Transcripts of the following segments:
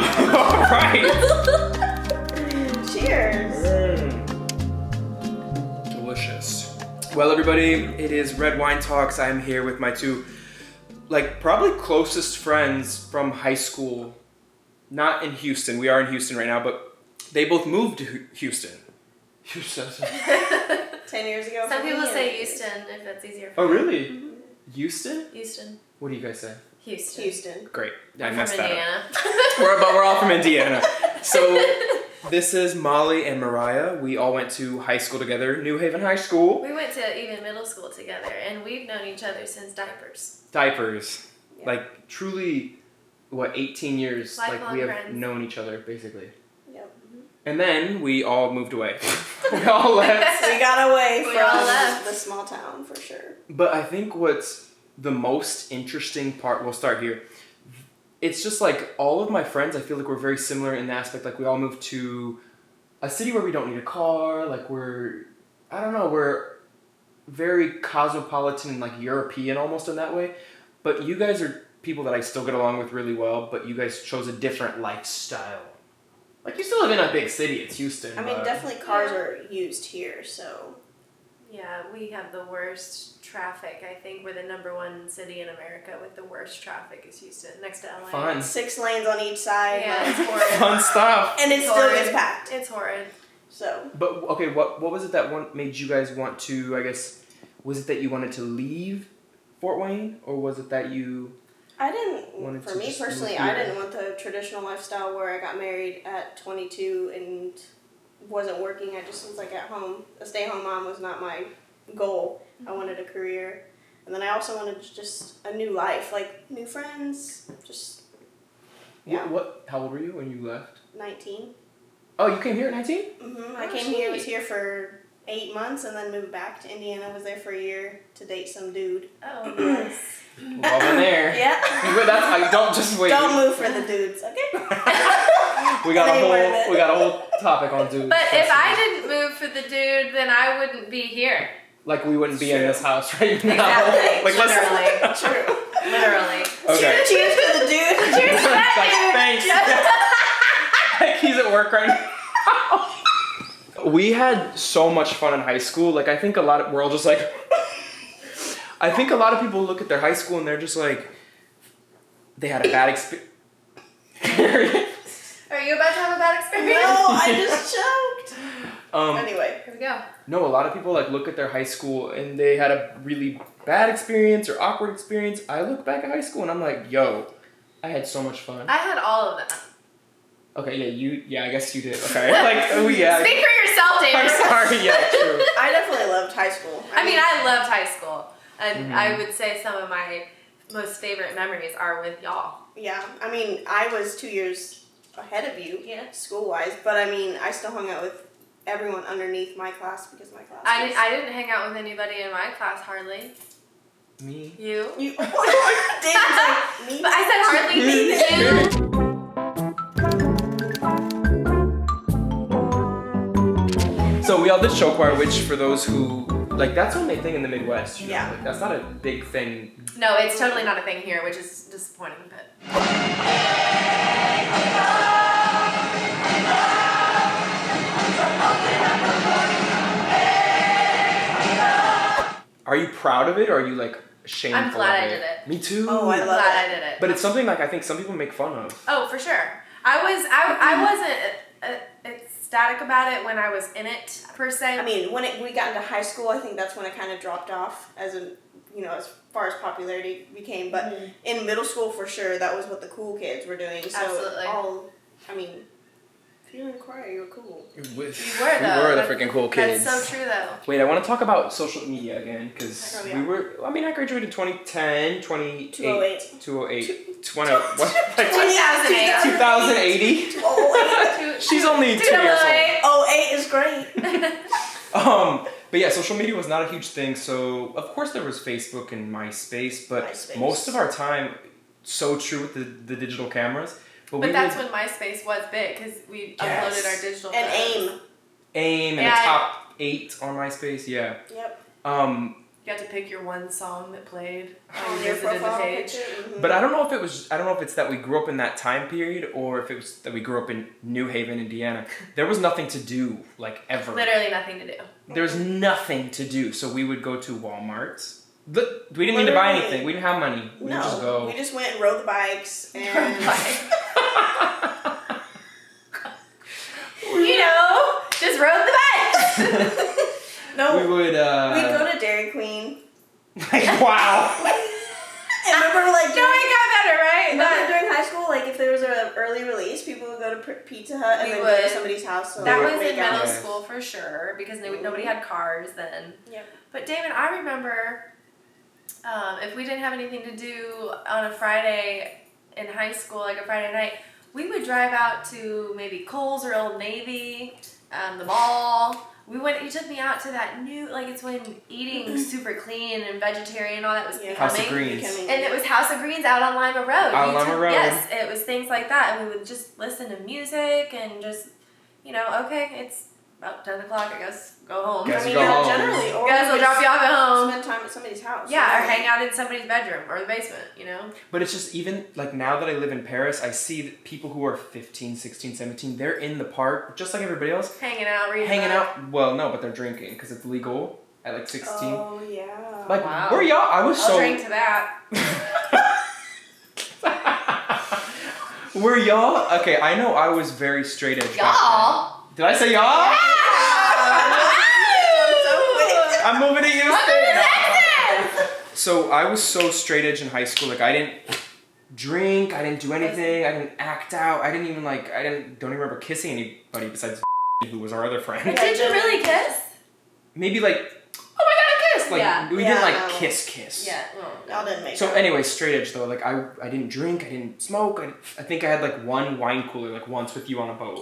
Yum. All right. Cheers. Mm. Delicious. Well, everybody, it is Red Wine Talks. I'm here with my two, like, probably closest friends from high school. Not in Houston. We are in Houston right now, but they both moved to Houston. Houston. Ten years ago. Some people me, say and- Houston if that's easier. For Oh, you. really? Houston? Houston. What do you guys say? Houston. Houston. Great. I I'm messed from that up. Indiana. We're, but we're all from Indiana. So this is Molly and Mariah. We all went to high school together, New Haven High School. we went to even middle school together, and we've known each other since diapers. Diapers. Yeah. Like truly, what, 18 years? like we have friends. known each other basically. Yep. Mm-hmm. And then we all moved away. we all left. We got away We from all left. the small town for sure. But I think what's the most interesting part, we'll start here. It's just like all of my friends, I feel like we're very similar in the aspect like we all moved to a city where we don't need a car, like we're, I don't know, we're very cosmopolitan and like European almost in that way. But you guys are people that I still get along with really well, but you guys chose a different lifestyle. Like you still live in a big city, it's Houston. I mean, but- definitely cars are used here, so Yeah, we have the worst traffic. I think we're the number one city in America with the worst traffic is Houston, next to LA. Fun. six lanes on each side. Yeah, it's horrid. Fun stuff. and it It's still horrid. gets packed. It's horrid. So But okay, what what was it that one made you guys want to? I guess was it that you wanted to leave Fort Wayne, or was it that you? I didn't. Wanted for to me personally, I didn't want the traditional lifestyle where I got married at 22 and wasn't working. I just was like at home. A stay-home mom was not my goal. I wanted a career, and then I also wanted just a new life, like new friends. Just Yeah. What, what? How old were you when you left? 19. Oh, you came here at nineteen. hmm I Oh, came here, was here for eight months, and then moved back to Indiana. Was there for a year to date some dude. Oh, nice. We've all been there. Yeah. But that's how you don't just wait. Don't move for the dudes, okay? we got a They weren't whole we got a whole topic on dudes. But if. I didn't move for the dude, then I wouldn't be here. like we wouldn't be in this house right now. Exactly. like. Literally. True. Literally. Okay. Cheers, cheers for the dude. Cheers to that Like, dude. thanks. like he's at work right now. we had so much fun in high school. Like I think a lot of we're all just like I think a lot of people look at their high school and they're just like they had a bad experience. Are you about to have a bad experience? No, I just choked. um Anyway, Here we go. no, a lot of people like look at their high school and they had a really bad experience or awkward experience. I look back at high school and I'm like, yo, I had so much fun. I had all of them. Okay, yeah, you yeah, I guess you did. Okay. Like oh yeah. Speak for yourself, David. I'm sorry, yeah, true. I definitely loved high school. I mean, I loved high school, and Mhm. I would say some of my most favorite memories are with y'all. yeah, I mean, I was two years ahead of you, Yeah. school wise, but I mean, I still hung out with everyone underneath my class because my class. I, was- didn't- I didn't hang out with anybody in my class hardly. Me. You. You, David's like, me? But I said hardly me. you. So we all did show choir, which for those who like, that's only a thing in the Midwest. You know? Yeah. Like, that's not a big thing. No, it's totally not a thing here, which is disappointing. But Are you proud of it, or are you like ashamed? I'm glad I did it. Me too. Oh, I I'm love glad it. I did it. But it's something like I think some people make fun of. Oh, for sure. I was I, I wasn't uh, ecstatic about it when I was in it per se. I mean, when it, we got into high school, I think that's when it kind of dropped off as a, you know, as far as popularity became. But Mm-hmm. in middle school, for sure, that was what the cool kids were doing. So Absolutely. all, I mean, if you were in choir, you were cool. We were, we were the freaking cool kids. That's so true though. Wait, I want to talk about social media again because we yeah. were. I mean, I graduated 2010, 2008, 208. 208, 20, what? 2008. 2080. Oh, Two- She's only two years old. 08 is great. Um, but yeah, social media was not a huge thing. So of course there was Facebook and MySpace, but MySpace. most of our time, so true with the, the digital cameras. But, But that's would when MySpace was big because we Yes. uploaded our digital And photos. AIM. aim and Yeah. a top eight on MySpace. Yeah. Yep. Um, You got to pick your one song that played On your visited the profile page. picture. mhm. But I don't know if it was. I don't know if it's that we grew up in that time period or if it was that we grew up in New Haven, Indiana. There was nothing to do like ever. Literally nothing to do. There was nothing to do, so we would go to Walmart. Look, we didn't need to buy anything. We didn't have money. We no, just go. we just went and rode the bikes and you know, just rode the bikes. no, we would. Uh, we'd go to Dairy Queen. Like, wow. And remember, like no, during, it got better, right? remember That, during high school, like if there was an early release, people would go to Pizza Hut and We then go to would. somebody's house. So that was in make out. middle school for sure because no- nobody had cars then. Yep. But Damon, I remember um, if we didn't have anything to do on a Friday in high school, like a Friday night, we would drive out to maybe Kohl's or Old Navy, um, the mall. We went. You took me out to that new, like it's when eating super clean and vegetarian and all that was Yeah. House of. Greens. Becoming- And it was House of Greens out on Lima Road. Out on Lima took- Road. Yes, it was things like that, and we would just listen to music and just, you know, okay, it's about ten o'clock. I guess go home. Guess I mean, go yeah, home. generally, or Guys we will drop you off at home. Spend time at somebody's house. Yeah, or hang out in somebody's bedroom or the basement, you know? But it's just even like now that I live in Paris, I see that people who are 15, 16, 17, they're in the park just like everybody else, Hanging out, reading hanging a out. Well, no, but they're drinking because it's legal at like 16. Oh yeah. Like, Wow. where y'all? I was I'll so. drink to that. Were y'all? Okay, I know I was very straight edge. Y'all? Did I say y'all? I'm moving to Houston. So I was so straight edge in high school. Like I didn't drink. I didn't do anything. I didn't act out. I didn't even like. I didn't. Don't even remember kissing anybody besides who was our other friend. Did you really kiss? Maybe like, oh my god, I kissed. Like Yeah. we Yeah, didn't like no. kiss kiss. Yeah. Well, Y'all didn't make So out. anyway, straight edge though. Like I, I didn't drink. I didn't smoke. I, I think I had like one wine cooler like once with you on a boat.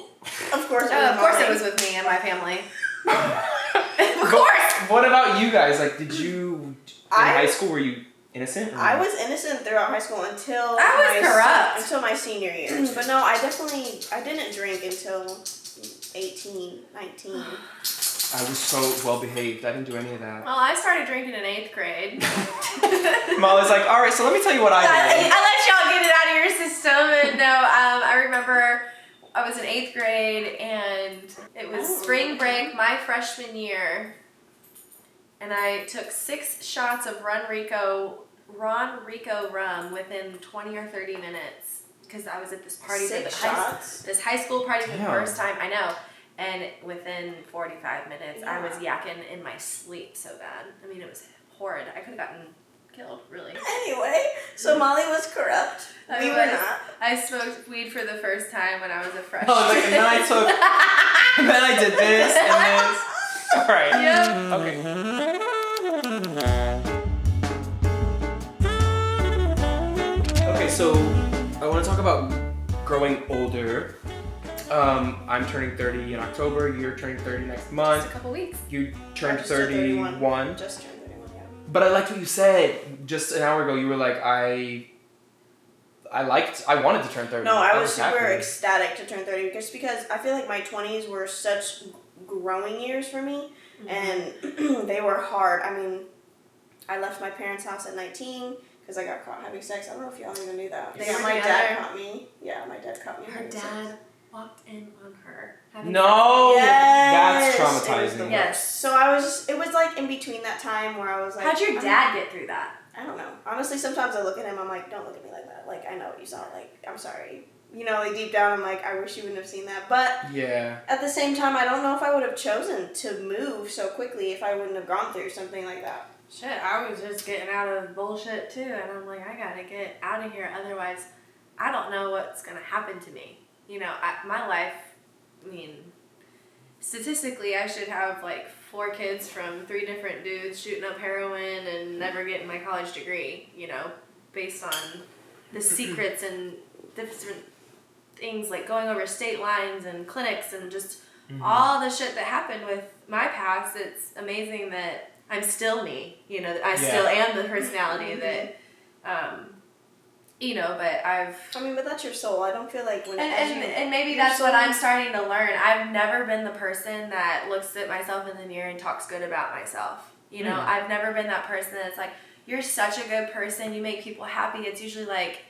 Of course. Oh, of course it was with me and my family. of course. What about you guys? Like, did you in I- high school were you innocent? or- I was innocent throughout high school until I was my corrupt. until my senior year. But no, I definitely I didn't drink until 18, 19. I was so well behaved. I didn't do any of that. Well, I started drinking in eighth grade. Molly's like, all right, so let me tell you what I I, did. I let y'all get it out of your system. And no, um, I remember I was in eighth grade and it was Oh. spring break my freshman year. And I took six shots of Run Rico, Ron Rico rum within 20 or 30 minutes. Because I was at this party for Six the high, this high school party for the first time. I know. And within 45 minutes, I was yakking in my sleep so bad. I mean, it was horrid. I could have gotten killed, really. Anyway, so Molly was corrupt. I we were not. I smoked weed for the first time when I was a freshman. Oh, like, and then I took, and then I did this and this. All right. Yep. Okay. Okay, so I want to talk about growing older. Um, I'm turning 30 in October. You're turning 30 next Just month. a couple weeks. You turned just turned 31. Just turned 31, yeah. But I liked what you said just an hour ago. You were like, I, I liked, I wanted to turn 30. No, I was super happy. ecstatic to turn 30 just because I feel like my 20s were such growing years for me Mm-hmm. and they were hard. I mean, I left my parents' house at 19 because I got caught having sex. I don't know if y'all even knew that. They Yeah, my dad caught me. Yeah, my dad caught me. Her having sex. Dad walked in on her. having No, Yes, that's it the traumatizing. Yes. So I was just, it was like in between that time where I was like, How'd your dad get through that? I don't know. Honestly, sometimes I look at him, I'm like, don't look at me like that. Like, I know what you saw. Like, I'm sorry. You know, like deep down, I'm like, I wish you wouldn't have seen that. But Yeah. at the same time, I don't know if I would have chosen to move so quickly if I wouldn't have gone through something like that. Shit, I was just getting out of bullshit too, and I'm like, I gotta get out of here. Otherwise, I don't know what's gonna happen to me. You know, I, my life. I mean, statistically, I should have like four kids from three different dudes shooting up heroin and never getting my college degree. You know, based on the secrets and different things like going over state lines and clinics and just Mm-hmm. all the shit that happened with my past, it's amazing that I'm still me. You know, that I Yeah. still am the personality that, um, you know, but I've. I mean, but that's your soul. I don't feel like when And, and, you, and maybe your that's what I'm starting to learn. I've never been the person that looks at myself in the mirror and talks good about myself. You know, Mhm. I've never been that person that's like, you're such a good person, you make people happy. It's usually like,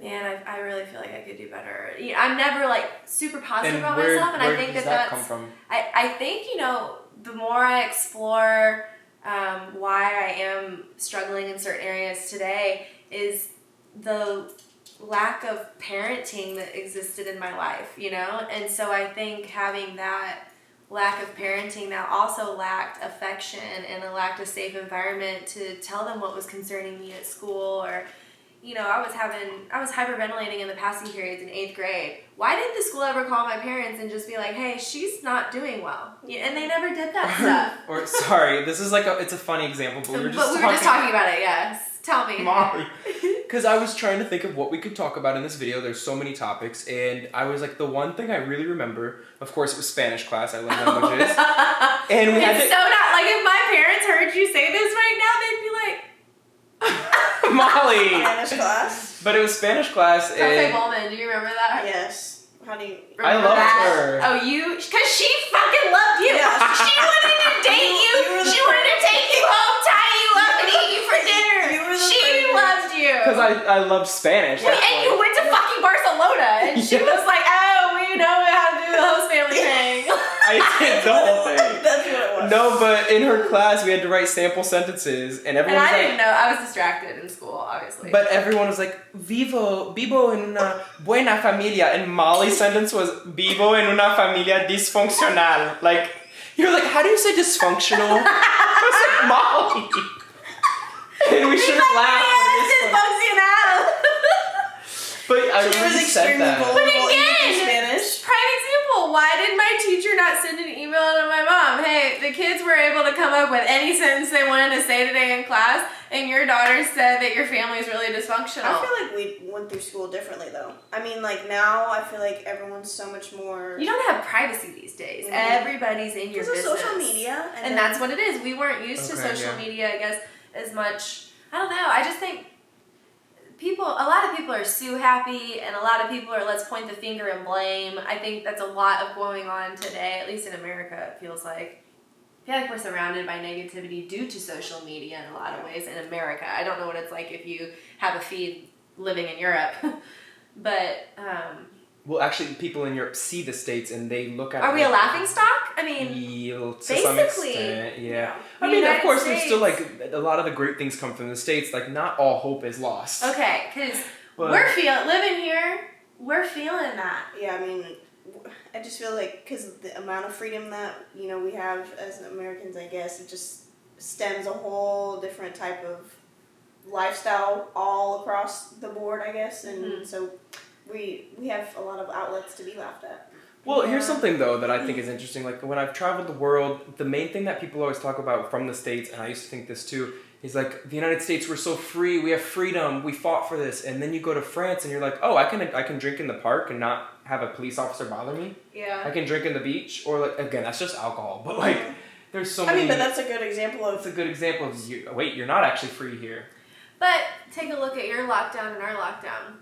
man, I, I really feel like I could do better. You know, I'm never like super positive And about where, myself, and where I think does that, that, that's come from? I, I think you know the more I explore um, why I am struggling in certain areas today is the lack of parenting that existed in my life, you know, and so I think having that lack of parenting that also lacked affection and a lacked a safe environment to tell them what was concerning me at school or you know, I was having, I was hyperventilating in the passing periods in eighth grade. Why didn't the school ever call my parents and just be like, "Hey, she's not doing well," and they never did that stuff. or sorry, this is like a, it's a funny example, but we were just but we talking, just talking about it. Yes, tell me. Molly. Because I was trying to think of what we could talk about in this video. There's so many topics, and I was like, the one thing I really remember, of course, it was Spanish class. I love languages, and we had it's to, so not like if my parents heard you say this right now, they'd be like, Molly. Spanish class. But it was Spanish class, "Cafe and Bowman." Do you remember that? Yes. How do you? I loved that? her. Oh, you? Because she fucking loved you. Yeah. She wanted to date you. You were the she wanted to take you home, you. because I I loved Spanish. Wait, and you went to fucking Barcelona, and she Yeah. was like, "Oh, we know how to do the host family thing." I did the whole thing. That's what it was. No, but in her class we had to write sample sentences, and everyone. and I was didn't know. I was distracted in school, obviously. but everyone was like, "Vivo, vivo en una buena familia," and Molly's sentence was "vivo en una familia disfuncional." Like, you're like, how do you say dysfunctional? I was like, Molly. And we should have laughed. Yes, at this one. dysfunctional. But I She was really said extremely that. bold. But again, do Spanish. prime example. Why did my teacher not send an email to my mom? Hey, the kids were able to come up with any sentence they wanted to say today in class, and your daughter said that your family is really dysfunctional. I feel like we went through school differently though. I mean, like now, I feel like everyone's so much more. you don't have privacy these days. Mhm. Everybody's in your because of business. social media, and, and then- that's what it is. We weren't used to Okay, social yeah. media, I guess, as much. I don't know. I just think people, a lot of people are sue happy, and a lot of people are let's point the finger and blame. I think that's a lot of going on today, at least in America. It feels like. I feel like we're surrounded by negativity due to social media in a lot of ways in America. I don't know what it's like if you have a feed living in Europe, but um, Well, actually, people in Europe see the states and they look at. are it we a like- laughing stock? I mean, Yeah, to some basically, extent, yeah. I mean, of United course, there's still like a lot of the great things come from the states. Like, not all hope is lost. Okay, because we're feeling living here. We're feeling that. Yeah, I mean, I just feel like because the amount of freedom that you know we have as Americans, I guess it just stems a whole different type of lifestyle all across the board, I guess, and Mhm. so we we have a lot of outlets to be laughed at. well, here's something though that I think is interesting. Like when I've traveled the world, the main thing that people always talk about from the states, and I used to think this too, is like the United States. We're so free. We have freedom. We fought for this. And then you go to France, and you're like, oh, I can I can drink in the park and not have a police officer bother me. Yeah. I can drink in the beach, or like again, that's just alcohol. But like, there's so many I many. mean, but that's a good example that's of a good example of you. Wait, you're not actually free here. But take a look at your lockdown and our lockdown.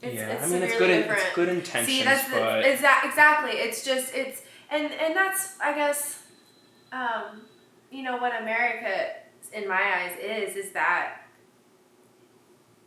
It's, yeah, it's I mean, it's good. In, it's good intentions, See, that's the, but exa- exactly. It's just it's and and that's I guess, um, you know what America in my eyes is is that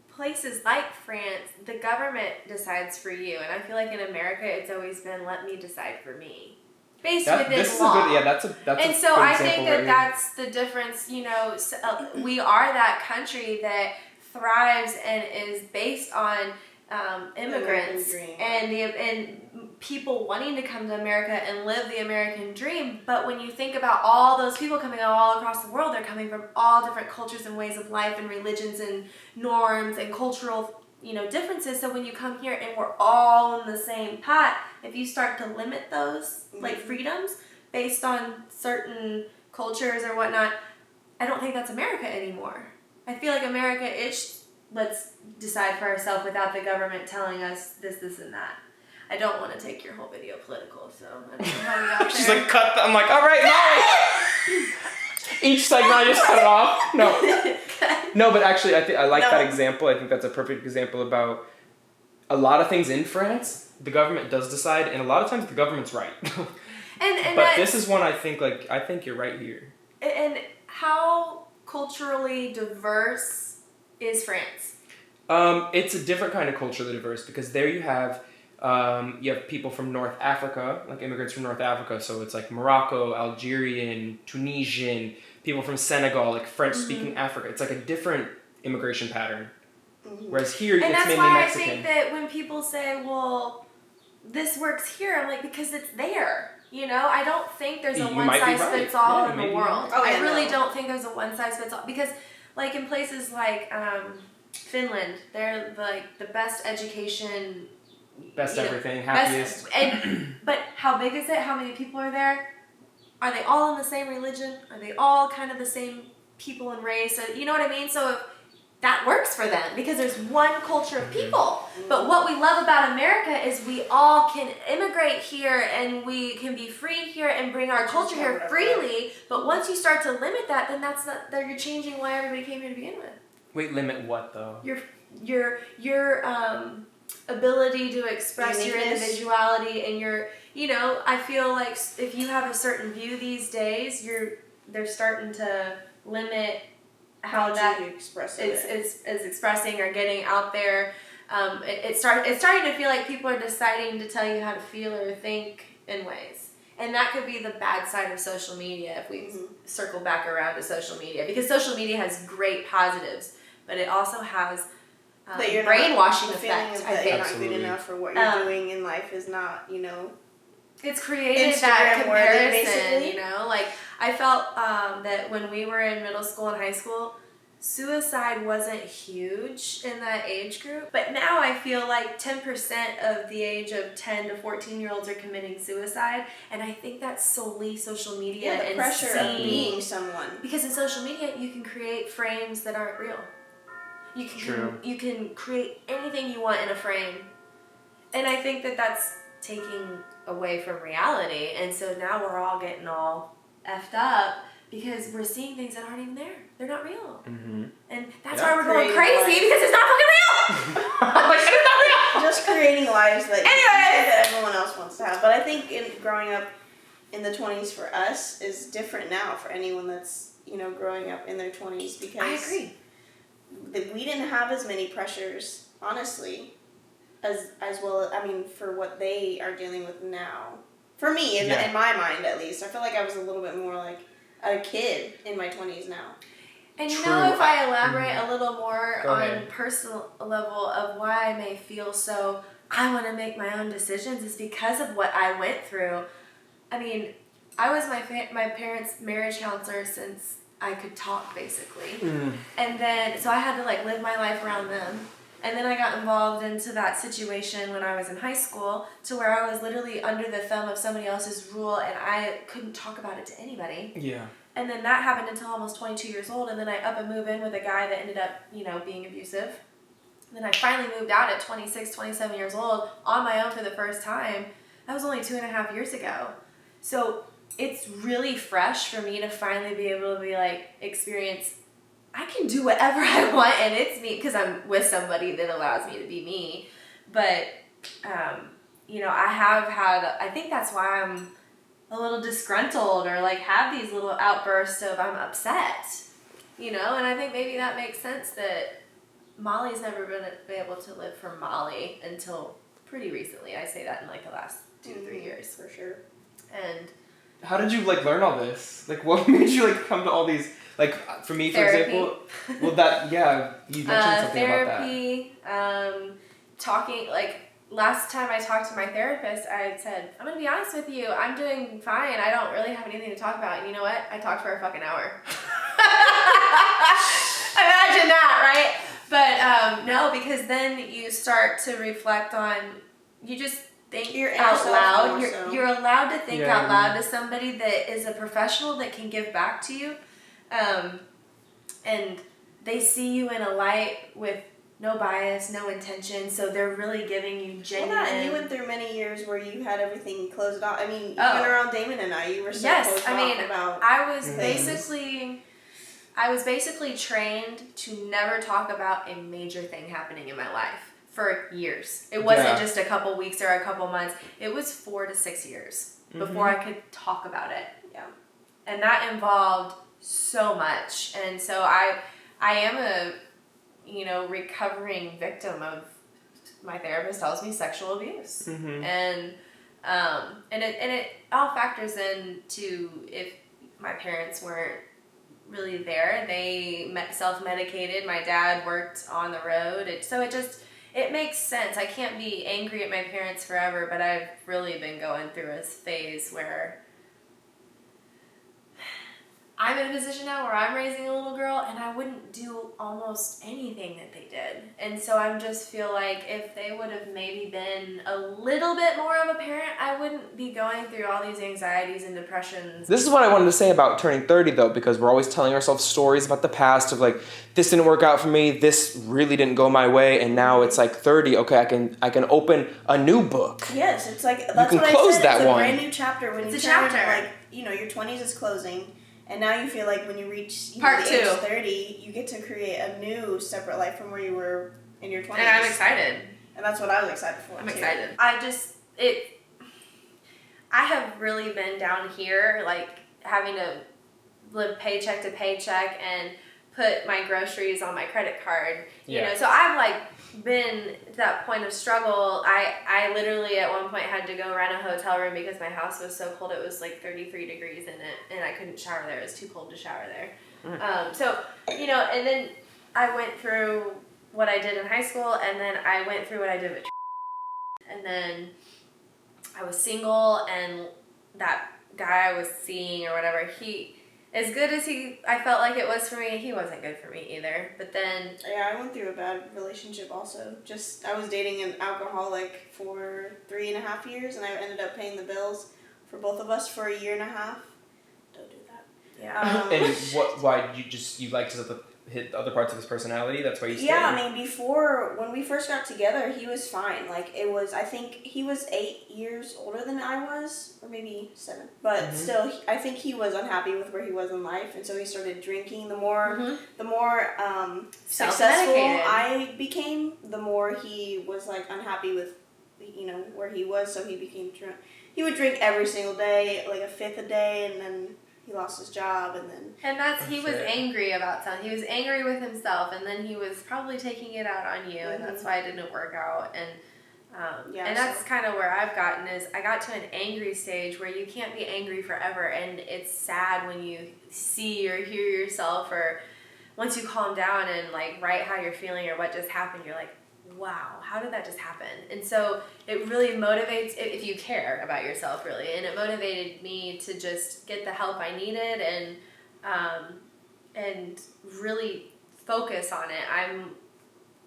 places like France, the government decides for you, and I feel like in America it's always been let me decide for me, based that, within this is a law. good. Yeah, that's a that's and a so good I think that that's the difference. You know, s uh, we are that country that thrives and is based on um, immigrants and the and people wanting to come to America and live the American dream. But when you think about all those people coming all across the world, they're coming from all different cultures and ways of life and religions and norms and cultural you know differences. So when you come here and we're all in the same pot, if you start to limit those like Mhm. freedoms based on certain cultures or whatnot, I don't think that's America anymore. I feel like America is let's decide for ourselves without the government telling us this, this, and that. I don't want to take your whole video political, so I don't know how we got She's there. like, cut. The, I'm like, all right, Molly. Each segment, I just cut it off. No, no, but actually, I think I like No. that example. I think that's a perfect example about a lot of things in France. The government does decide, and a lot of times the government's right. and and but that's- this is one I think like I think you're right here. and how culturally diverse is France? Um, it's a different kind of culturally diverse because there you have um, you have people from North Africa, like immigrants from North Africa. So it's like Morocco, Algerian, Tunisian, people from Senegal, like French speaking Africa. It's like a different immigration pattern. Mhm. Whereas here And it's that's why Mexican. I think that when people say, "Well, this works here," I'm like, because it's there. You know, I don't think there's a You one size right. fits all Yeah, in the world. right. Oh, I yeah, really no. don't think there's a one size fits all because, like in places like um, Finland, they're like the best education Best you know, everything, Best- happiest. and, but how big is it? How many people are there? Are they all in the same religion? Are they all kind of the same people and race? So, you know what I mean? So that works for them because there's one culture of people. But what we love about America is we all can immigrate here and we can be free here and bring our culture here freely. But once you start to limit that, then that's not that you're changing why everybody came here to begin with Wait, limit what though? your your your um ability to express your individuality and your you know i feel like if you have a certain view these days you're they're starting to limit how that you express is, it. is, is expressing or getting out there um, it, it start, it's starting to feel like people are deciding to tell you how to feel or think in ways and that could be the bad side of social media if we Mhm. circle back around to social media because social media has great positives but it also has um, that brainwashing effect i that think you're not good enough for what you're Um, doing in life is not, you know. It's created that Instagram worthy, comparison basically. you know like i felt um, that when we were in middle school and high school suicide wasn't huge in that age group but now i feel like 10% of the age of 10 to 14 year olds are committing suicide and i think that's solely social media Yeah, the and pressure of being someone. because in social media you can create frames that aren't real you can True. you can create anything you want in a frame and i think that that's taking away from reality and so now we're all getting all effed up because we're seeing things that aren't even there they're not real Mm-hmm. and that's Yeah. why we're going Creative crazy life. because it's not fucking real like it's not real Just creating lives that, Anyway. that everyone else wants to have. But I think in growing up in the 20s for us is different now for anyone that's, you know, growing up in their 20s because i agree that we didn't have as many pressures, honestly, as as well. I mean, for what they are dealing with now. For me, in, Yeah. in my mind at least, I feel like I was a little bit more like a kid in my twenties now. And you True. know, if I elaborate a little more Go on ahead. personal level of why I may feel so, I want to make my own decisions is because of what I went through. I mean, I was my fa- my parents' marriage counselor since I could talk, basically. Mm. And then, so I had to like live my life around them. And then I got involved into that situation when I was in high school to where I was literally under the thumb of somebody else's rule and I couldn't talk about it to anybody. Yeah. And then that happened until almost 22 years old. And then I up and move in with a guy that ended up, you know, being abusive. And then I finally moved out at 26, 27 years old on my own for the first time. That was only two and a half years ago. So it's really fresh for me to finally be able to be like, experience, I can do whatever I want and it's me because I'm with somebody that allows me to be me. But, um, you know, I have had, I think that's why I'm a little disgruntled or like have these little outbursts of I'm upset, you know, and I think maybe that makes sense that Molly's never been able to live for Molly until pretty recently. I say that in like the last 2 Mhm. three years, for sure. and How did you like learn all this? Like, what made you like come to all these? Like, for me, for Therapy. example, well, that yeah, you mentioned uh, something about that. therapy, um, talking like. Last time I talked to my therapist, I said, I'm gonna be honest with you, I'm doing fine. I don't really have anything to talk about. And you know what? I talked for a fucking hour. Imagine that, right? But um, no, because then you start to reflect on, you just think Your inner out loud. You're, so. you're allowed to think Yeah. out loud to somebody that is a professional that can give back to you. Um, and they see you in a light with no bias, no intention, so they're really giving you Well, genuine. that, and you went through many years where you had everything closed off. I mean, Oh. even around Damon and I, you were so Yes, closed I mean, about. I was Mhm. basically I was basically trained to never talk about a major thing happening in my life for years. It wasn't Yeah. just a couple weeks or a couple months. It was 4 to 6 years before I could talk about it. Yeah. And that involved so much, and so I I am a you know recovering victim of my therapist tells me sexual abuse. Mm-hmm. and um, and it and it all factors in to if my parents weren't really there. They met, self-medicated. My dad worked on the road. It, so it just it makes sense. I can't be angry at my parents forever but i've really been going through a phase where I'm in a position now where I'm raising a little girl and I wouldn't do almost anything that they did. And so I just feel like if they would have maybe been a little bit more of a parent, I wouldn't be going through all these anxieties and depressions. This is what I wanted to say about turning 30 though, because we're always telling ourselves stories about the past of like, this didn't work out for me, this really didn't go my way, and now it's like 30, okay, I can I can open a new book. Yes, it's like that's can what close I said. that it's a one. brand new chapter when It's you a turn chapter. like you know your twenties is closing, and now you feel like when you reach you Part know, the age two. of thirty, you get to create a new separate life from where you were in your twenties. and I'm excited. And that's what I was excited for. I'm too. excited. I just it. I have really been down here, like having to live paycheck to paycheck and put my groceries on my credit card. You Yeah. know, so I've like been that point of struggle. I I literally at one point had to go rent a hotel room because my house was so cold. It was like 33 degrees in it, and I couldn't shower there. It was too cold to shower there. Um, so you know, and then I went through what I did in high school, and then I went through what I did with and then I was single and that guy I was seeing or whatever, he as good as he I felt like it was for me, he wasn't good for me either. But then Yeah, I went through a bad relationship also. Just I was dating an alcoholic for three and a half years, and I ended up paying the bills for both of us for a year and a half. Don't do that. yeah. Um, and what? Why you just you like to hit other parts of his personality? That's why you stayed. Yeah, I mean, before when we first got together, he was fine. Like it was, I think he was eight years older than I was, or maybe seven. But Mhm. still, I think he was unhappy with where he was in life, and so he started drinking. The more, Mhm. the more um, successful I became, the more he was like unhappy with, you know, where he was. So he became drunk. He would drink every single day, like a fifth a day, and then he lost his job, and then And that's he was angry about something. He was angry with himself, and then he was probably taking it out on you, and that's why it didn't work out. And um, Yeah, and that's so- kind of where I've gotten is I got to an angry stage where you can't be angry forever, and it's sad when you see or hear yourself, or once you calm down and like write how you're feeling or what just happened, you're like, wow, how did that just happen? And so it really motivates if you care about yourself really, and it motivated me to just get the help I needed and um, and really focus on it. I'm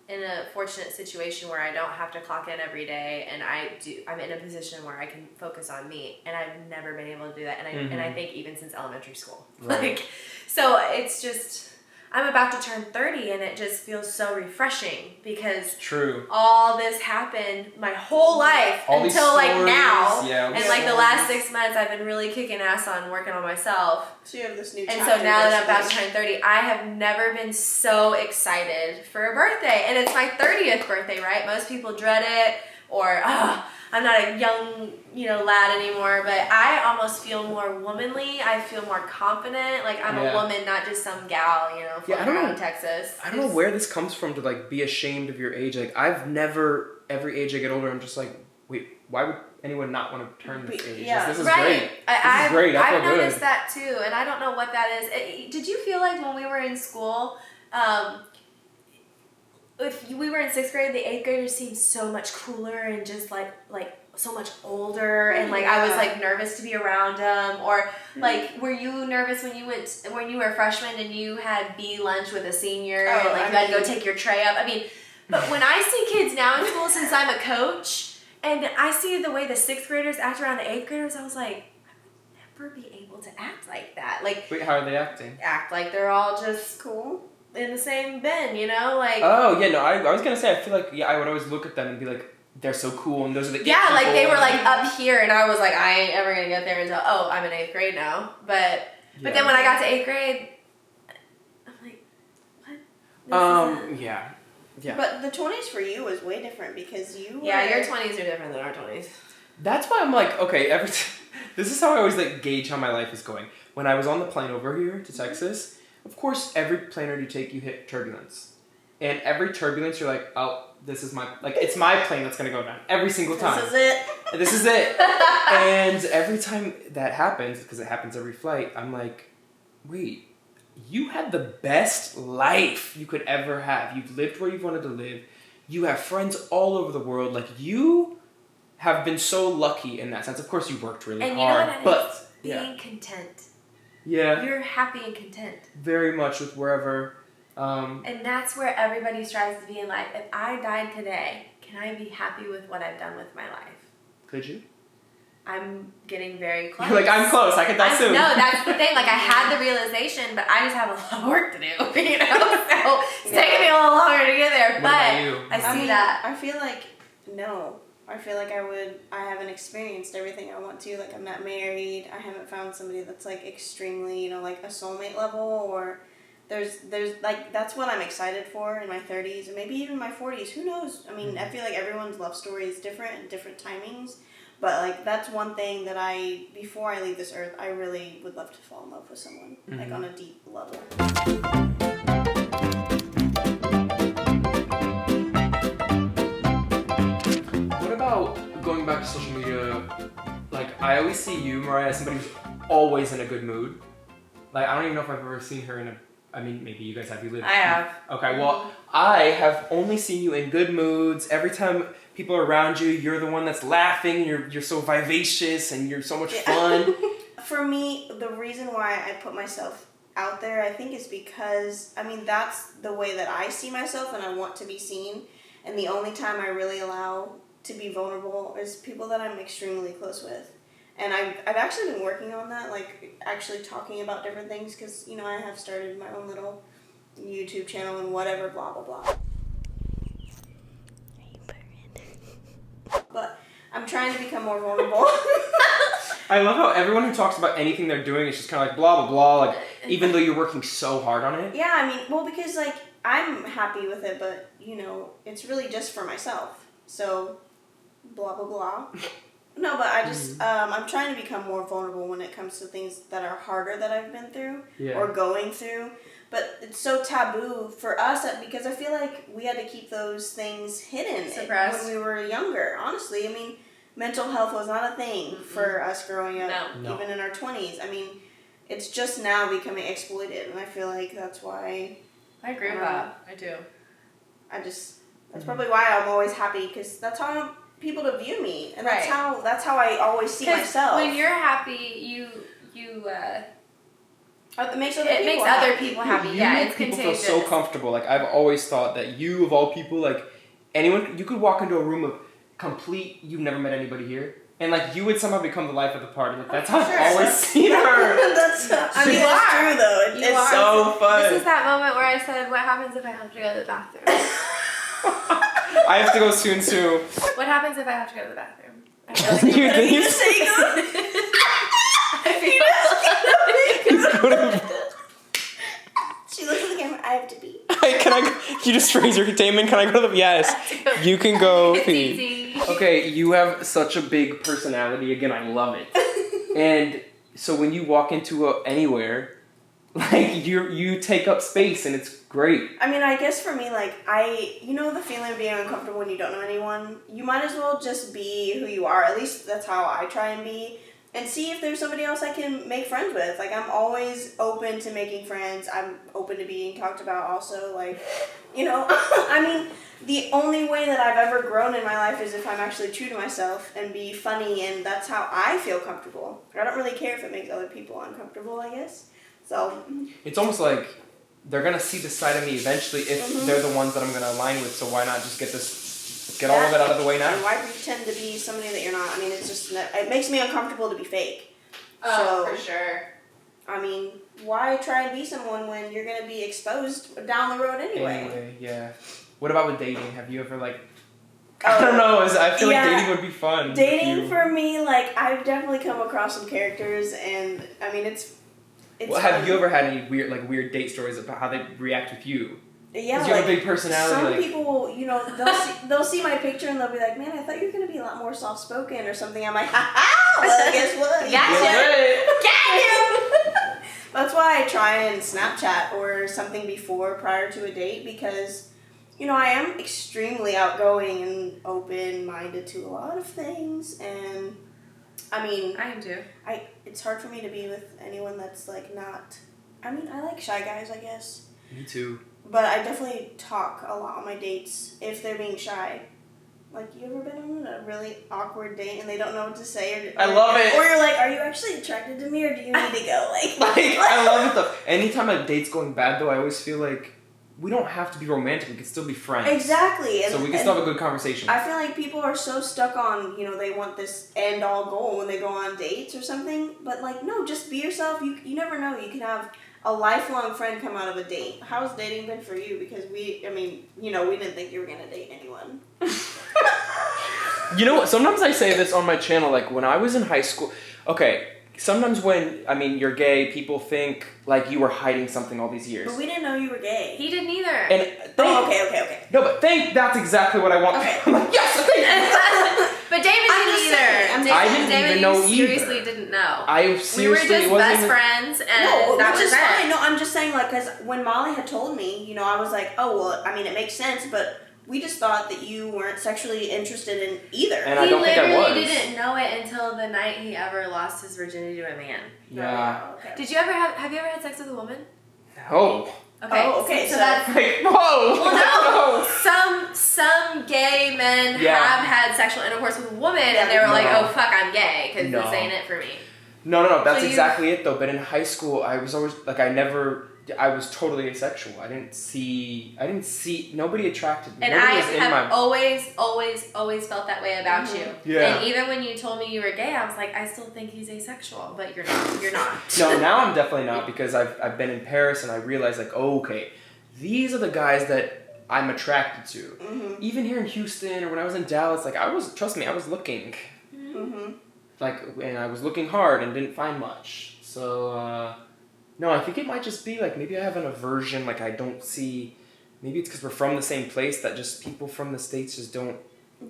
in a fortunate situation where I don't have to clock in every day, and I do. I'm in a position where I can focus on me, and I've never been able to do that. And I and I Mhm. think even since elementary school, Right. like so it's just. I'm about to turn 30 and it just feels so refreshing because True. all this happened my whole life All these until like now. yeah, And these like the last six months, I've been really kicking ass on working on myself. so you have this new. And so now that I'm about to turn 30, I have never been so excited for a birthday. And it's my 30th birthday, right? Most people dread it or, ah, I'm not a young, you know, lad anymore. But I almost feel more womanly. I feel more confident. Like I'm Yeah. a woman, not just some gal, you know, Yeah, I floating don't around know- Texas. I don't know where this comes from to like be ashamed of your age. Like I've never, every age I get older, I'm just like, wait, why would anyone not want to turn this age? yeah. This is right. great. I, This I've, great. I I've feel good. noticed that too, and I don't know what that is. It- did you feel like when we were in school, um, if we were in sixth grade, the eighth graders seemed so much cooler and just like like so much older, and like I was like nervous to be around them. Or mm-hmm. like, were you nervous when you went when you were a freshman and you had B lunch with a senior, Oh, and like I you had to go take your tray up? I mean, but when I see kids now in school, since I'm a coach, and I see the way the sixth graders act around the eighth graders, I was like, I would never be able to act like that. Like Wait, how are they acting? act like they're all just cool. In the same bin, you know? Like Oh yeah, no, I, I was gonna say I feel like yeah, I would always look at them and be like, they're so cool, and those are the yeah, like they were like up here, and I was like, I ain't ever gonna get there until oh, I'm in eighth grade now. But but Yeah. then when I got to eighth grade, I'm like, what? This um, isn't- yeah, yeah. But the twenties for you was way different because you. yeah, your twenties are different than our twenties. That's why I'm like, okay, every t- this is how I always like gauge how my life is going. When I was on the plane over here to Texas, of course, every planer you take, you hit turbulence, and every turbulence, you're like, oh, this is my like it's my plane that's gonna go down every single time. This is it. This is it. and every time that happens, because it happens every flight, I'm like, wait, you had the best life you could ever have. You've lived where you've wanted to live. You have friends all over the world. Like you have been so lucky in that sense. Of course, you worked really and hard, but? Being yeah, content. Yeah, You're happy and content. very much with wherever. Um, And that's where everybody strives to be in life. If I died today, can I be happy with what I've done with my life? could you? I'm getting very close. You're like I'm close. I could die I, soon. No, that's the thing. Like I had the realization, but I just have a lot of work to do. You know, so it's taking me a little longer to get there. What but about you? I see mean, that. I feel like no. I feel like I would. I haven't experienced everything I want to. Like I'm not married. I haven't found somebody that's like extremely, you know, like a soulmate level. Or there's there's like that's what I'm excited for in my 30s and maybe even my 40s. Who knows? I mean, I feel like everyone's love story is different and different timings. But like that's one thing that I before I leave this earth, I really would love to fall in love with someone like Mhm. on a deep level. Going back to social media? Like, I always see you, Mariah, as somebody who's always in a good mood. Like, I don't even know if I've ever seen her in a. I mean, maybe you guys have. You live. I have. Okay, well, I have only seen you in good moods. Every time people are around you, you're the one that's laughing. You're you're so vivacious and you're so much Yeah. fun. For me, the reason why I put myself out there, I think, is because I mean that's the way that I see myself, and I want to be seen. And the only time I really allow to be vulnerable is people that I'm extremely close with. And I've, I've actually been working on that, like actually talking about different things, because you know I have started my own little YouTube channel and whatever, blah blah blah. But I'm trying to become more vulnerable. I love how everyone who talks about anything they're doing is just kind of like blah blah blah. Like, even though you're working so hard on it. Yeah, I mean, well, because like I'm happy with it, but you know, it's really just for myself. So, blah blah blah. No, but I just um, I'm trying to become more vulnerable when it comes to things that are harder that I've been through Yeah. or going through. But it's so taboo for us because I feel like we had to keep those things hidden Suppressed. when we were younger. Honestly, I mean, mental health was not a thing for us growing up, No. No. even in our twenties. I mean, it's just now becoming exploited, and I feel like that's why I agree with that. I do. I just that's probably why I'm always happy because that's how I want people to view me, and that's how that's how I always see myself. When you're happy, you you uh, it makes other it people makes happy. other people happy. You yeah, make it's people contagious. feel so comfortable. Like I've always thought that you, of all people, like anyone, you could walk into a room of complete. You've never met anybody here, and like you would somehow become the life of the party. Like that's how Sure. I've always seen her. that's I mean You that's are. true though. It, You it's are. so fun. This is that moment where I said, "What happens if I have to go to the bathroom? I have to go soon, too. what happens if I have to go to the bathroom?" I feel like You think- You say go- I feel Go to- She looks at the camera. I have to be. can I? Can you just raise your Damon? Can I go to the? Yes. You can go It's pee. easy. Okay, you have such a big personality. Again, I love it. And so when you walk into a, anywhere, like you you take up space and it's great. I mean, I guess for me, like I, you know, the feeling of being uncomfortable when you don't know anyone. You might as well just be who you are. At least that's how I try and be, and see if there's somebody else I can make friends with. Like I'm always open to making friends. I'm open to being talked about. Also, like, you know, I mean, the only way that I've ever grown in my life is if I'm actually true to myself and be funny, and that's how I feel comfortable. I don't really care if it makes other people uncomfortable. I guess. So It's almost like they're gonna see the side of me eventually if Mhm. they're the ones that I'm gonna align with. So why not just get this, get all of it out of the way now? And why pretend to be somebody that you're not? I mean, it's just it makes me uncomfortable to be fake. Oh, So- for sure. I mean, why try and be someone when you're gonna be exposed down the road anyway? Anyway, yeah. What about with dating? Have you ever like? Oh. I don't know. I feel Yeah. like dating would be fun. Dating for me, like I've definitely come across some characters, and I mean, it's. It's Well, have fun. you ever had any weird like weird date stories about how they react with you? yeah, 'Cause you have like a big personality. some like, people, you know, they'll see, they'll see my picture and they'll be like, "Man, I thought you were gonna be a lot more soft spoken or something." I'm like, "Ha ha! Well, guess what? You Gotcha. did Yeah. Got you." That's why I try and Snapchat or something before prior to a date because, you know, I am extremely outgoing and open minded to a lot of things, and I mean, I am too. I it's hard for me to be with anyone that's like not. I mean, I like shy guys, I guess. Me too. But I definitely talk a lot on my dates if they're being shy. Like, you ever been on a really awkward date and they don't know what to say? Or, I love it. Or you're like, are you actually attracted to me or do you need to go? Like, Like, I love it though. Anytime a date's going bad though, I always feel like we don't have to be romantic. We can still be friends. Exactly. And, So we can still have a good conversation. I feel like people are so stuck on, you know, they want this end all goal when they go on dates or something. But, like, no, just be yourself. You, you never know. You can have a lifelong friend come out of a date. How's dating been for you? Because we, I mean, you know, we didn't think you were going to date anyone. You know what? Sometimes I say this on my channel. Like when I was in high school. Okay. Sometimes when I mean you're gay, people think like you were hiding something all these years. But we didn't know you were gay. He didn't either. And oh, thank, Oh, okay, okay, okay. No, but thank. That's exactly what I want. Okay. I'm like yes, thank. but David I'm didn't just either. saying, I'm David, I didn't David, even you know either. seriously didn't know. I we were seriously just wasn't best even- friends, and No, that which was is fine. No, I'm just saying, like, because when Molly had told me, you know, I was like, oh, well, I mean, it makes sense, but we just thought that you weren't sexually interested in either. And I he don't think I literally was. didn't know it until the night he ever lost his virginity to a man. Yeah. Oh, okay. Did you ever have? Have you ever had sex with a woman? No. Okay. Oh, okay, So, so- that's Like whoa. Well, no. some some gay men Yeah. have had sexual intercourse with a woman, Yeah, and they were like, "Oh fuck, I'm gay," because No. this ain't it for me. No, no, no. That's So exactly it though. But in high school, I was always like, I never. I was totally asexual. I didn't see. I didn't see. Nobody attracted me. And nobody I was in have my. always, always, always felt that way about Mhm. you. Yeah. And even when you told me you were gay, I was like, I still think he's asexual, but you're not. You're not. No, now I'm definitely not because I've, I've been in Paris and I realized like, oh, okay, these are the guys that I'm attracted to. Mm-hmm. Even here in Houston or when I was in Dallas, like I was, trust me, I was looking, Mm-hmm. like, and I was looking hard and didn't find much. So, uh, no, I think it might just be like maybe I have an aversion, like I don't see. Maybe it's because we're from the same place that just people from the states just don't.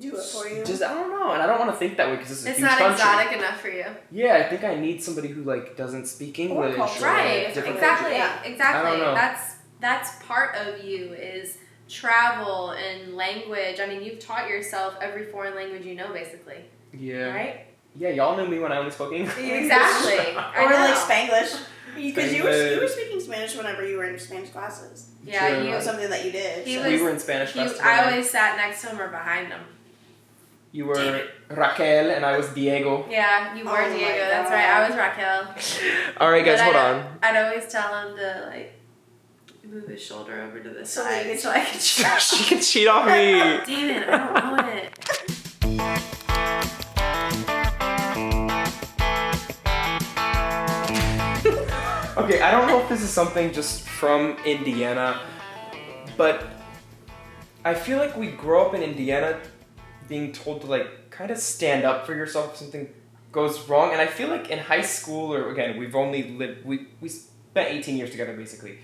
Do it for you. Just I don't know, and I don't want to think that way because this is a It's huge not country. exotic enough for you. Yeah, I think I need somebody who like doesn't speak English. culture. or, Right. different Exactly. Yeah. Exactly. I don't know. That's that's part of you is travel and language. I mean, you've taught yourself every foreign language you know, basically. Yeah. Right? Yeah, y'all knew me when I only spoke English. Exactly. Or like Spanglish. Because you were, you were speaking Spanish whenever you were in Spanish classes. Yeah, True. It you. was something that you did. He so. was- we were in Spanish He, class I always sat next to him or behind him. You were Raquel and I was Diego. Yeah, you were Oh Diego. That's right. I was Raquel. All right, guys, But hold I- on. I'd always tell him to like move his shoulder over to the So side so I could. she can cheat off me. Damn it! I don't know it. Okay, I don't know if this is something just from Indiana, but I feel like we grow up in Indiana being told to like kind of stand up for yourself if something goes wrong. And I feel like in high school, or again, we've only lived, we, we spent 18 years together basically,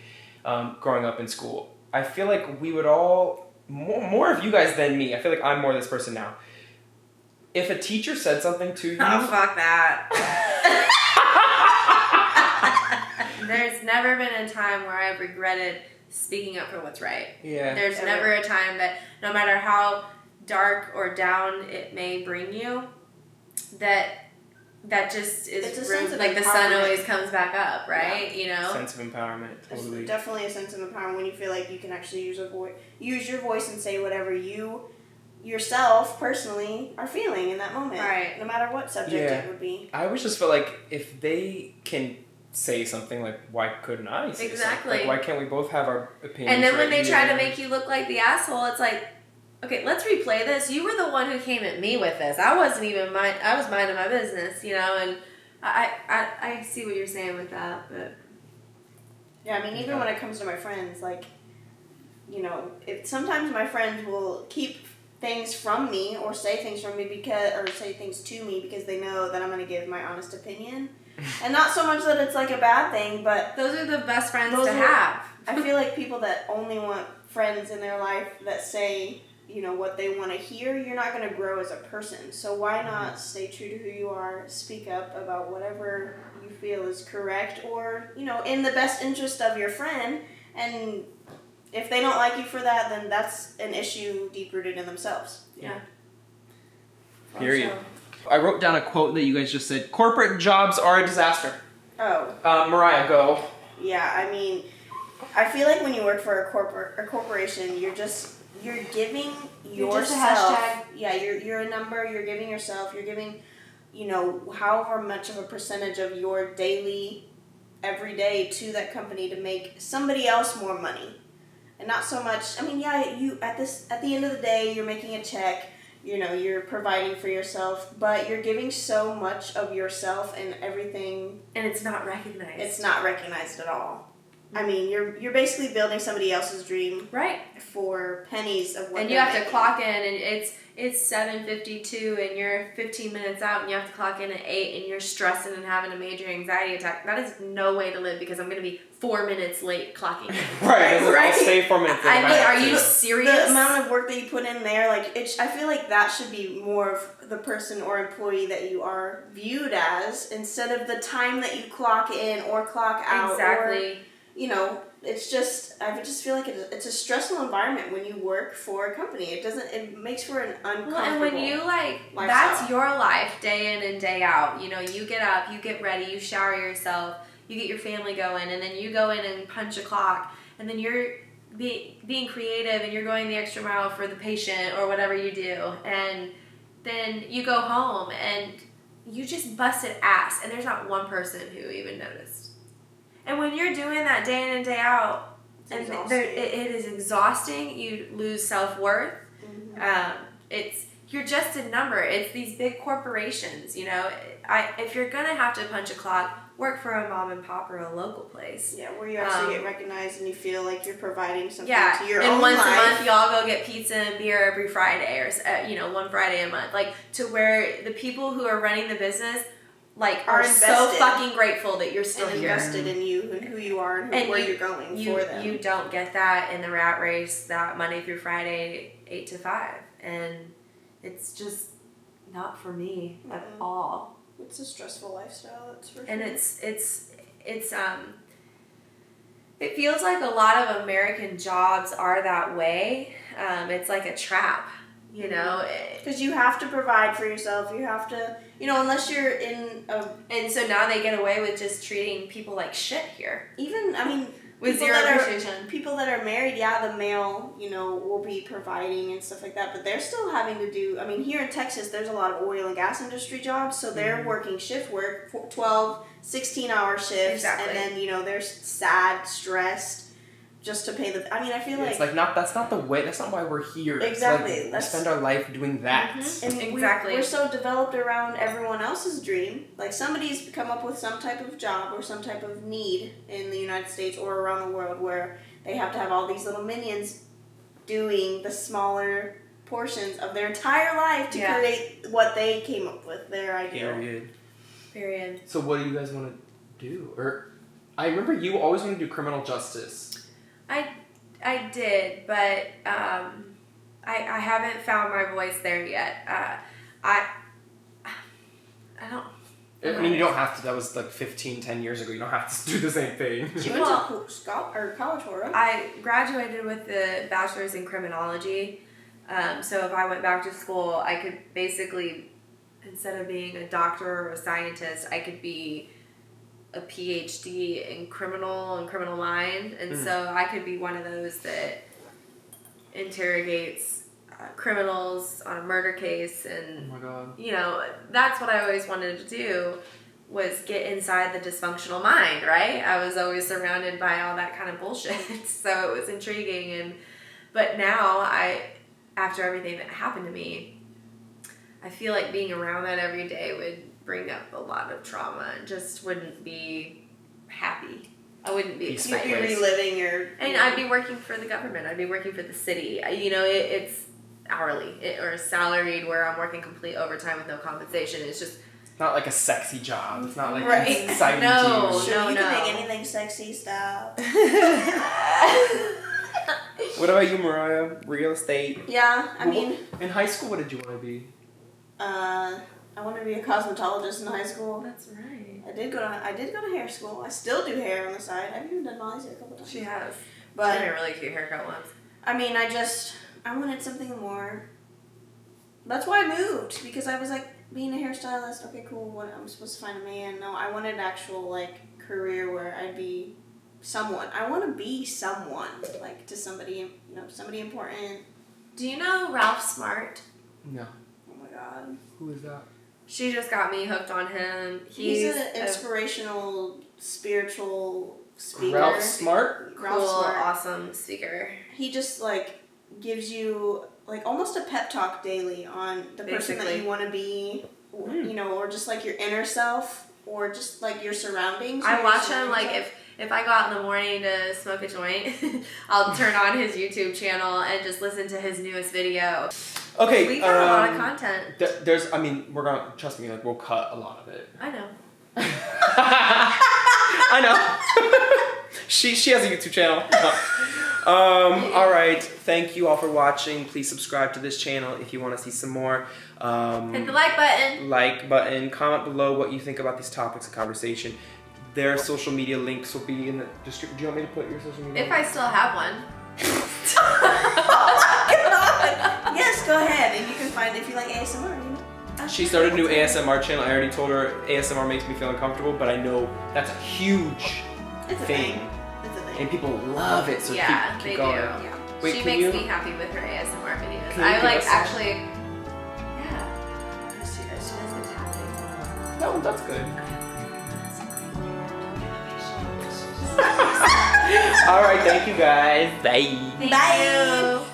um, growing up in school. I feel like we would all, more, more of you guys than me, I feel like I'm more this person now. If a teacher said something to you, Oh fuck that. There's never been a time where I've regretted speaking up for what's right. yeah, There's Ever. never a time that no matter how dark or down it may bring you, that that just is It's a room- sense of like the sun always comes back up, right? You know. sense of empowerment, There's totally. definitely a sense of empowerment when you feel like you can actually use your voice, use your voice, and say whatever you yourself personally are feeling in that moment. Right. No matter what subject Yeah. it would be. I always just felt like if they can say something, like why couldn't I say Exactly. something? Like why can't we both have our opinions? And then when right they try to make you look like the asshole, it's like, okay, let's replay this. You were the one who came at me with this. I wasn't even mind. I was minding my business, you know. And I, I, I see what you're saying with that, but Yeah, I mean, even when it comes to my friends, like, you know, if sometimes my friends will keep things from me or say things from me because, or say things to me because they know that I'm going to give my honest opinion. And not so much that it's like a bad thing, but those are the best friends Those to are- have. I feel like people that only want friends in their life that say, you know, what they want to hear, you're not going to grow as a person. So why not stay true to who you are, speak up about whatever you feel is correct or, you know, in the best interest of your friend and if they don't like you for that, then that's an issue deep rooted in themselves. Yeah period. I wrote down a quote that you guys just said. Corporate jobs are a disaster. Oh, Uh, Mariah, go. Yeah, I mean, I feel like when you work for a corporate a corporation, you're just you're giving You're just a yourself. hashtag. Yeah, you're you're a number. You're giving yourself. You're giving, you know, however much of a percentage of your daily, every day to that company to make somebody else more money, and not so much. I mean, yeah, you at this at the end of the day, you're making a check. You know, you're providing for yourself, but you're giving so much of yourself and everything And it's not recognized. it's not recognized at all. I mean, you're you're basically building somebody else's dream right. for pennies of what. and you they're have to clock in and it's it's 7.52 and you're 15 minutes out and you have to clock in at 8 and you're stressing and having a major anxiety attack that is no way to live because i'm going to be four minutes late clocking in Right, Right. I'll stay four minutes. i mean are you serious The amount of work that you put in there, like it, I feel like that should be more of the person or employee that you are viewed as instead of the time that you clock in or clock out. Or, exactly you know, it's just I just feel like it's a stressful environment when you work for a company. It doesn't. It makes for an uncomfortable. well, and when you like lifestyle. that's your life day in and day out you know you get up you get ready you shower yourself you get your family going and then you go in and punch a clock and then you're be, being creative and you're going the extra mile for the patient or whatever you do and then you go home and you just busted ass and there's not one person who even noticed and when you're doing that day in and day out It's and it, it is exhausting you lose self-worth Mhm. um, it's you're just a number. It's these big corporations, you know. I if you're gonna have to punch a clock, work for a mom and pop or a local place. Yeah, where you actually Um, get recognized and you feel like you're providing something Yeah, to your and own once life. a month, y'all go get pizza and beer every Friday, or uh, you know, one Friday a month. Like to where the people who are running the business, like, Are are, so fucking grateful that you're still and here. invested in you and who you are and, who, And where you- are going you for them. you don't get that in the rat race that Monday through Friday eight to five, and it's just not for me at Mm-mm. all. it's a stressful lifestyle, that's for and sure. it's it's it's um it feels like a lot of american jobs are that way um, it's like a trap you know because you have to provide for yourself. You have to, you know, unless you're in a and so now they get away with just treating people like shit here even. I mean, with People zero that are- people that are married, yeah, the male, you know, will be providing and stuff like that, but they're still having to do. I mean, here in Texas, there's a lot of oil and gas industry jobs, so they're Mhm. working shift work, for 12, 16 hour shifts, Exactly. and then you know they're sad, stressed, just to pay the. I mean, I feel like it's like not that's not the way. That's not why we're here. Exactly, like we spend our life doing that. Mhm. And we- Exactly. We're, so developed around everyone else's dream. Like somebody's come up with some type of job or some type of need in the United States or around the world where they have to have all these little minions doing the smaller portions of their entire life to Yeah. create what they came up with, their ideal. Period. period So what do you guys want to do? Or I remember you always want to do criminal justice. I I did but um i i haven't found my voice there yet uh i i don't I mean, you don't have to. That was like 15, 10 years ago. You don't have to do the same thing. She went to co- scho- or college for it. I graduated with the bachelor's in criminology. Um, so if I went back to school, I could basically, instead of being a doctor or a scientist, I could be a PhD in criminal and criminal mind, and Mm. so I could be one of those that interrogates uh, criminals on a murder case Oh and my god. you know that's what i always wanted to do was get inside the dysfunctional mind right i was always surrounded by all that kind of bullshit so it was intriguing and but now i after everything that happened to me i feel like being around that every day would bring up a lot of trauma and just wouldn't be happy i wouldn't be Peaceful You'd be reliving your. and I'd be working for the government. I'd be working for the city. You know, it, it's hourly it, or salaried, where I'm working complete overtime with no compensation. It's just not like a sexy job. It's not like Right. exciting No. to you. Sure, you no. can make anything sexy. Stop. What about you, Mariah? Real estate. Yeah, I Well, mean, In high school, what did you want to be? uh, I wanted to be a cosmetologist in high school. That's right. I did go to I did go to hair school. I still do hair on the side. I've even done Molly's hair a couple times. She has. But she had a really cute haircut once. I mean, I just I wanted something more. That's why I moved because I was like being a hairstylist. Okay, cool. What I'm supposed to find a man? No, I wanted an actual like career where I'd be someone. I want to be someone like to somebody you know somebody important. Do you know Ralph Smart? No. Oh my god, Who is that? She just got me hooked on him. he's, He's, an a inspirational spiritual speaker. Ralph Smart. cool, Ralph Smart. awesome speaker. he just like gives you like almost a pep talk daily on the person that you want to be or, Mm. you know or just like your inner self or just like your surroundings I watch him like are- if if I go out in the morning to smoke a joint, I'll turn on his YouTube channel and just listen to his newest video. Okay. we got a lot of um, content. th- there's, I mean, we're gonna trust me. Like, we'll cut a lot of it. I know. I know. she she has a YouTube channel. um, all right. Thank you all for watching. Please subscribe to this channel if you want to see some more. Um, Hit the like button. like button. Comment below what you think about these topics of conversation. Their social media links will be in the description. Do you want me to put your social media? If I still have one. Oh yes go ahead and you can find it if you like ASMR you know She started a new ASMR channel. I already told her ASMR makes me feel uncomfortable, but I know that's a huge it's a thing, thing it's a thing and people love it. So Yeah, keep, they going. do. yeah Wait, she makes you? me happy with her ASMR videos. I give like us some? actually. Yeah. She. She does the tapping. No, that's good. All right, thank you guys. Bye. Thank Bye. you.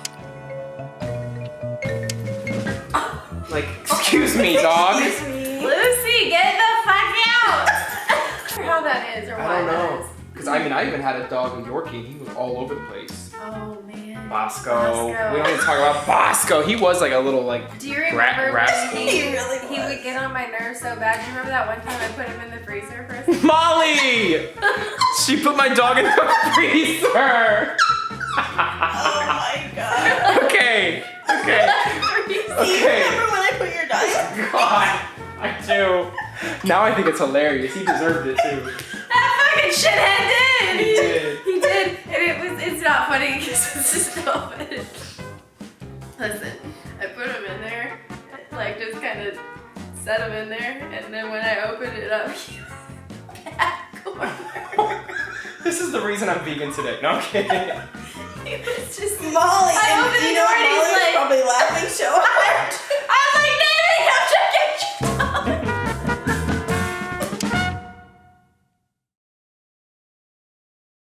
Like, excuse me, dog. Excuse me. Lucy, get the fuck out! How that is or why I don't know. Because I mean, I even had a dog, a Yorkie, and he was all over the place. Oh man. Bosco. Bosco. We don't even talk about Bosco. He was like a little like. Do you Rat- remember rascal. when he, He really he would get on my nerves so bad? Do you remember that one time I put him in the freezer for a second? Molly! she put my dog in the freezer. oh my god okay. Okay. do you Okay. remember when I put your dog God, I do. Now I think it's hilarious. He deserved it too. That fucking shithead did! He did. He did, and it was it's not funny because it's just so funny. Listen, I put him in there, like just kind of set him in there, and then when I opened it up, he was back corner. This is the reason I'm vegan today. No, I'm kidding. He was just Molly I and opened you the know door and he's Molly's like- probably laughing so hard I